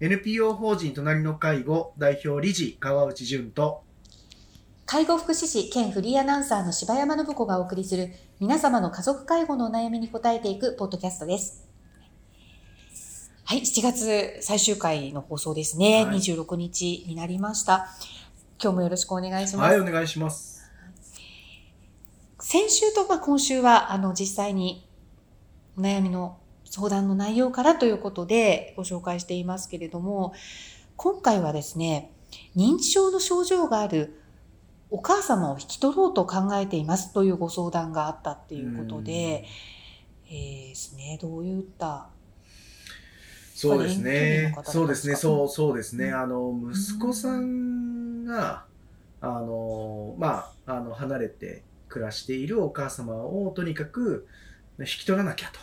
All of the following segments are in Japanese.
NPO 法人隣の介護代表理事川内淳と介護福祉士兼フリーアナウンサーの柴山信子がお送りする皆様の家族介護のお悩みに答えていくポッドキャストです。はい、7月最終回の放送ですね。はい26日になりました。今日もよろしくお願いします。はいお願いします先週とまあ今週はあの実際にお悩みの相談の内容からということでご紹介していますけれども今回はですね認知症の症状があるお母様を引き取ろうと考えていますというご相談があったっていうことで、えーですねどういったそうですね。そうですね。そうそうですね、うん。あの息子さんがあのまああの離れて暮らしているお母様をとにかく引き取らなきゃと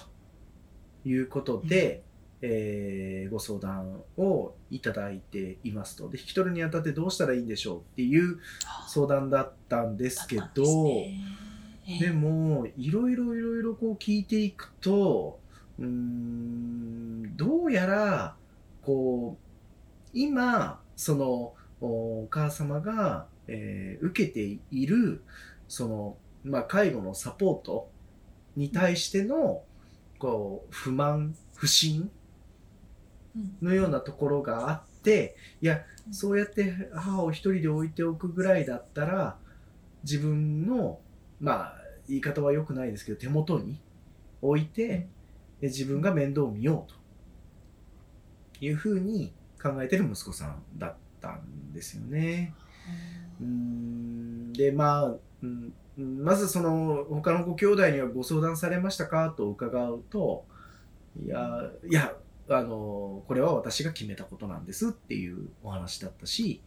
いうことで、えーご相談をいただいていますと。で引き取るにあたってどうしたらいいんでしょうっていう相談だったんですけどね。えーでもいろいろいろいろこう聞いていくとうーんどうやらこう今そのお母様が、えー受けているその、まあ、介護のサポートに対してのこう不満不信うん。のようなところがあっていやそうやって母を一人で置いておくぐらいだったら自分のまあ言い方は良くないですけど手元に置いてで自分が面倒を見ようというふうに考えてる息子さんだったんですよね。うー。ん。でまあ、うん、まずその他のご兄弟にはご相談されましたか？と伺うといやいやあのこれは私が決めたことなんですっていうお話だったし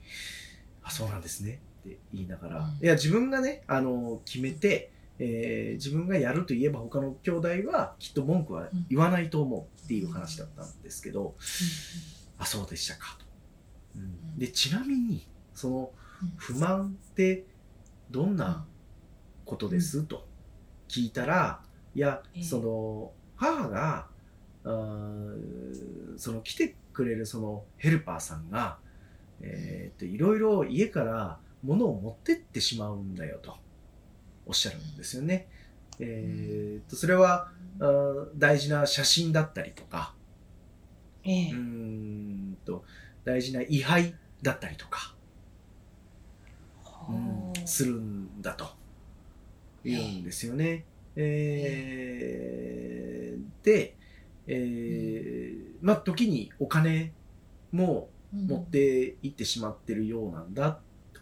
あそうなんですね。って言いながら、うん。いや自分がねあの決めて、えー自分がやると言えば他の兄弟はきっと文句は言わないと思うっていう話だったんですけど、あそうでしたかと。うん、でちなみにその不満ってどんなことです、と聞いたらいやええ。その母がその来てくれるそのヘルパーさんが、えー、といろいろ家から物を持ってってしまうんだよとおっしゃるんですよね。えー、とそれはあー大事な写真だったりとかええ。うーんと大事な位牌だったりとか、ほうするんだと言うんですよね。えーで、えーまあ時にお金も持って行ってしまってるようなんだと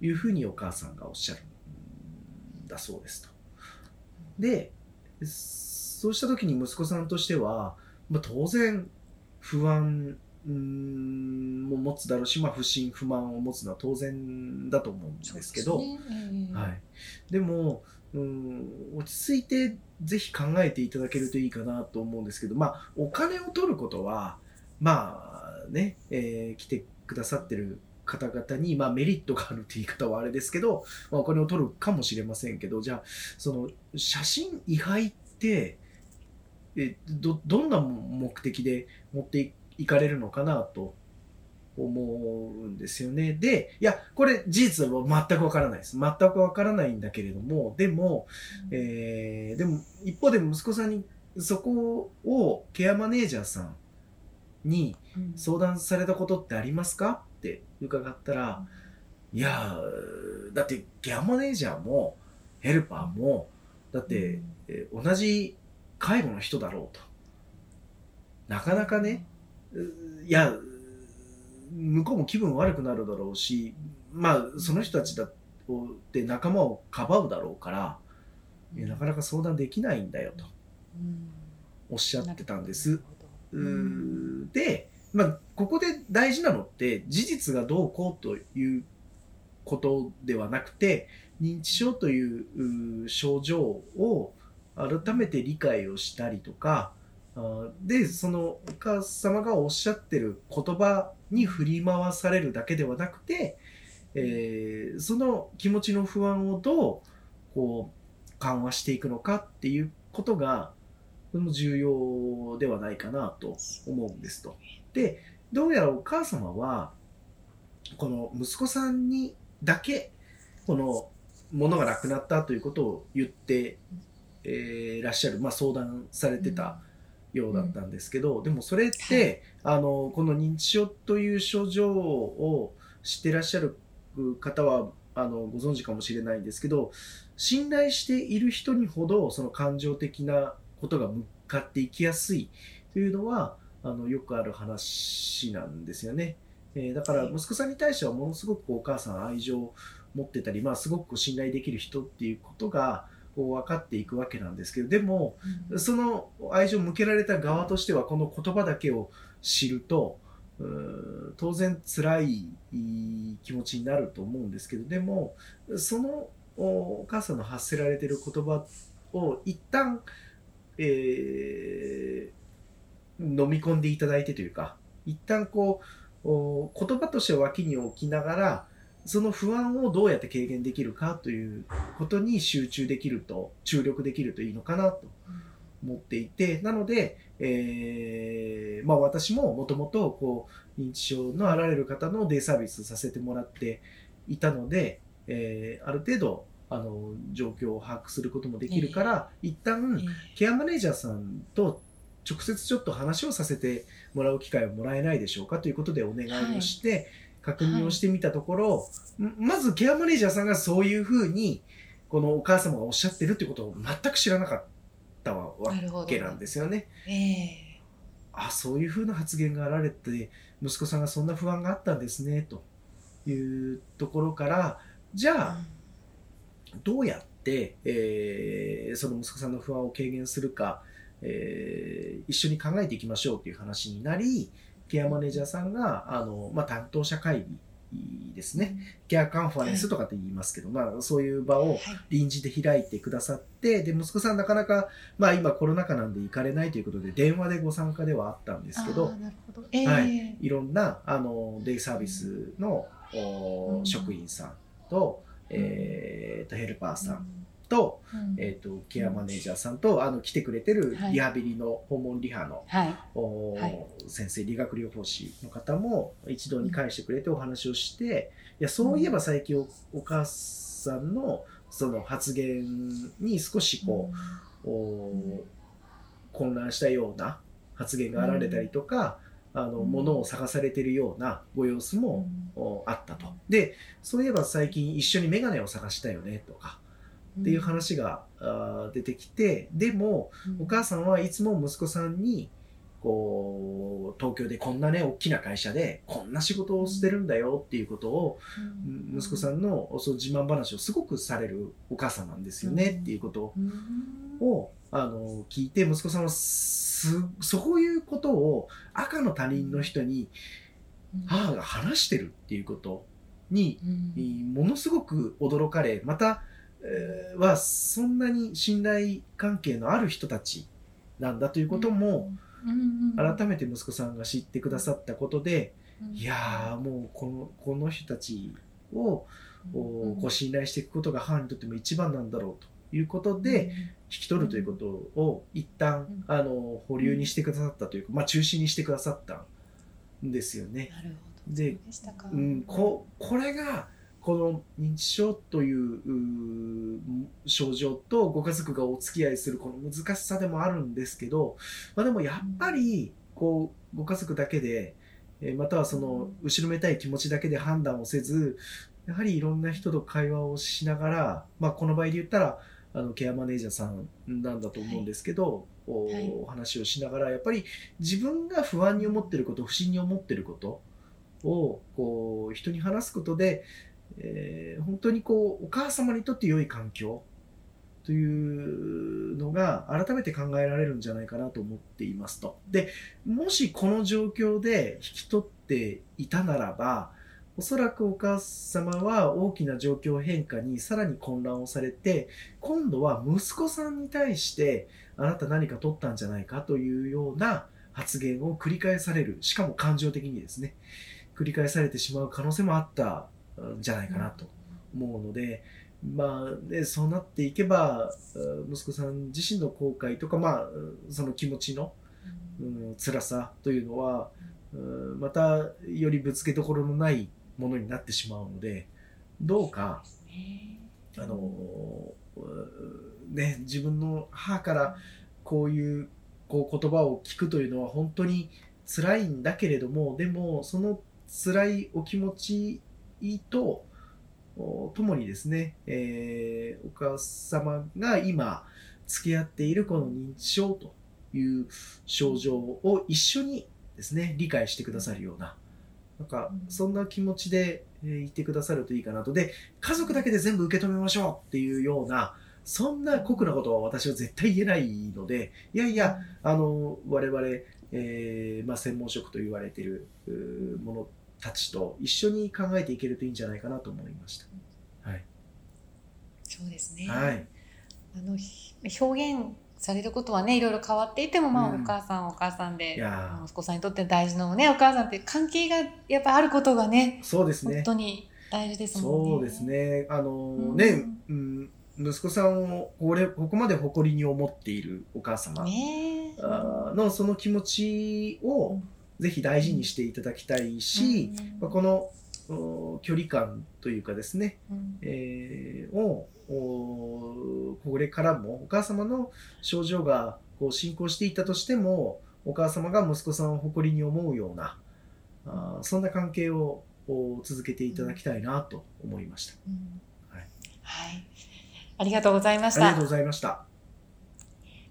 いうふうにお母さんがおっしゃるんだそうですと。でそうした時に息子さんとしては、まあ、当然不安うーんも持つだろうし、まあ、不信不満を持つのは当然だと思うんですけどはい、でもうん落ち着いてぜひ考えていただけるといいかなと思うんですけど、まあ、お金を取ることはまあね、えー来てくださってる方々に、まあ、メリットがあるって言い方はあれですけど、まあ、お金を取るかもしれませんけどじゃあその写真位牌ってえどどんな目的で持っていかれるのかなと思うんですよね。で、いや、これ事実は全くわからないです。全くわからないんだけれども、でも、えーでも、一方で息子さんにそこをケアマネージャーさんにうん相談されたことってありますかって伺ったら、いやー、だってケアマネージャーもヘルパーも、だって、えー同じ介護の人だろうと。なかなかね、ういや、向こうも気分悪くなるだろうし、まあ、その人たちだって仲間をかばうだろうから、いやなかなか相談できないんだよとうん。おっしゃってたんです。うなるーで、まあ、ここで大事なのって事実がどうこうということではなくて認知症という症状を改めて理解をしたりとかでそのお母様がおっしゃってる言葉に振り回されるだけではなくて、えーその気持ちの不安をどうこう緩和していくのかっていうことがとても重要ではないかなと思うんですと。で、どうやらお母様はこの息子さんにだけこのものがなくなったということを言って、えーらっしゃる、まあ、相談されてたようだったんですけど、でもそれって、あのこの認知症という症状を知ってらっしゃる方はあのご存知かもしれないんですけど信頼している人にほどその感情的なことが向かっていきやすいというのはあのよくある話なんですよね。えーだから息子さんに対してはものすごくお母さん愛情を持ってたり、まあ、すごく信頼できる人っていうことがこう分かっていくわけなんですけどでもうん。その愛情を向けられた側としてはこの言葉だけを知ると当然辛い気持ちになると思うんですけどでもそのおお母さんの発せられている言葉を一旦、えー飲み込んでいただいてというか一旦こうお言葉として脇に置きながらその不安をどうやって軽減できるかということに集中できると注力できるといいのかなと思っていてなので、えーまあ、私ももともとこう認知症のあられる方のデイサービスさせてもらっていたので、えーある程度あの状況を把握することもできるから、一旦ええ。ケアマネージャーさんと直接ちょっと話をさせてもらう機会をもらえないでしょうかということでお願いをして、確認をしてみたところ、んまずケアマネージャーさんがそういうふうにこのお母様がおっしゃってるってことを全く知らなかったわけなんですよね。ええあそういうふうな発言があられて息子さんがそんな不安があったんですねというところからじゃあどうやって、えーその息子さんの不安を軽減するか、えー一緒に考えていきましょうという話になりケアマネージャーさんがあの、まあ、担当者会議ですね、ケアカンファレンスとかって言いますけど、まあ、そういう場をはい。臨時で開いてくださってで息子さんなかなか、まあ、今コロナ禍なんで行かれないということで電話でご参加ではあったんですけどあーなるほど。ええはい。いろんなあのデイサービスの、職員さんと,、えーとヘルパーさんと,、うん。えー、とケアマネージャーさんとあの来てくれてるはい。リハビリの訪問リハの、はい。先生理学療法士の方も一堂に会してくれてお話をして、いやそういえば最近おお母さんのその発言に少しこう、お混乱したような発言があられたりとか、あのうん物を探されてるようなご様子うん。も、おあったと。でそういえば最近一緒に眼鏡を探したよねとかっていう話が、あー出てきてでもお母さんはいつも息子さんにこう東京でこんなね大きな会社でこんな仕事をしてるんだよっていうことをうん。息子さんのそう自慢話をすごくされるお母さんなんですよねうん。っていうことうん。をあの聞いて息子さんはすそういうことを赤の他人の人に母が話してるっていうことにうん。ものすごく驚かれまた、えーはそんなに信頼関係のある人たちなんだということもうん改めて息子さんが知ってくださったことでうん。いやーもうこのこの人たちをうんこう信頼していくことが母にとっても一番なんだろうということで引き取るということを一旦うん。あの保留にしてくださったというか、まあ、中止にしてくださったんですよね。なるほど。でうん、ここれがこの認知症という症状とご家族がお付き合いするこの難しさでもあるんですけど、まあ、でもやっぱりこうご家族だけでえーまたはその後ろめたい気持ちだけで判断をせずやはりいろんな人と会話をしながら、まあ、この場合で言ったらあのケアマネージャーさんなんだと思うんですけど、おはい。お話をしながらやっぱり自分が不安に思ってること不審に思ってることをこう人に話すことで、えー本当にこうお母様にとって良い環境というのが改めて考えられるんじゃないかなと思っていますと。でもしこの状況で引き取っていたならばおそらくお母様は大きな状況変化にさらに混乱をされて今度は息子さんに対してあなた何か取ったんじゃないかというような発言を繰り返されるしかも感情的にですね繰り返されてしまう可能性もあったじゃないかなと思うので、まあね、そうなっていけばうん息子さん自身の後悔とか、まあ、その気持ちの、うん、辛さというのはうんまたよりぶつけどころのないものになってしまうのでどうかね。あのうんね、自分の母からこういうこう言葉を聞くというのは本当に辛いんだけれどもでもその辛いお気持ちとおともにですね、えーお母様が今付き合っているこの認知症という症状を一緒にですね理解してくださるようななんかうん。そんな気持ちで、えー言ってくださるといいかなと。で家族だけで全部受け止めましょうっていうようなそんな酷なことは私は絶対言えないのでいやいやあの我々、えーまあ、専門職と言われているうー者たちと一緒に考えていけるといいんじゃないかなと思いました。はい、そうですね。はい。あのひ表現されることはねいろいろ変わっていてもまあ、うん。お母さんはお母さんでいや息子さんにとって大事なのねお母さんって関係がやっぱあることがねーそうです本ね当に大事ですもんね。そうですね。あのうん。ね、うん、息子さんをこれここまで誇りに思っているお母様、ねえあーのその気持ちをぜひ大事にしていただきたいし、うんまあこのお距離感というかですね、うんえーをおこれからもお母様の症状がこう進行していったとしてもお母様が息子さんを誇りに思うようなあーそんな関係をお続けていただきたいなと思いました。うんはいはい。ありがとうございましたありがとう。ございました。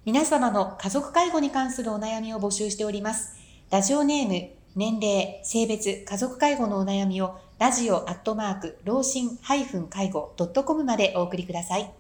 皆様の家族介護に関するお悩みを募集しております。ラジオネーム、年齢、性別、家族介護のお悩みをラジオアットマーク、老人介護 .com までお送りください。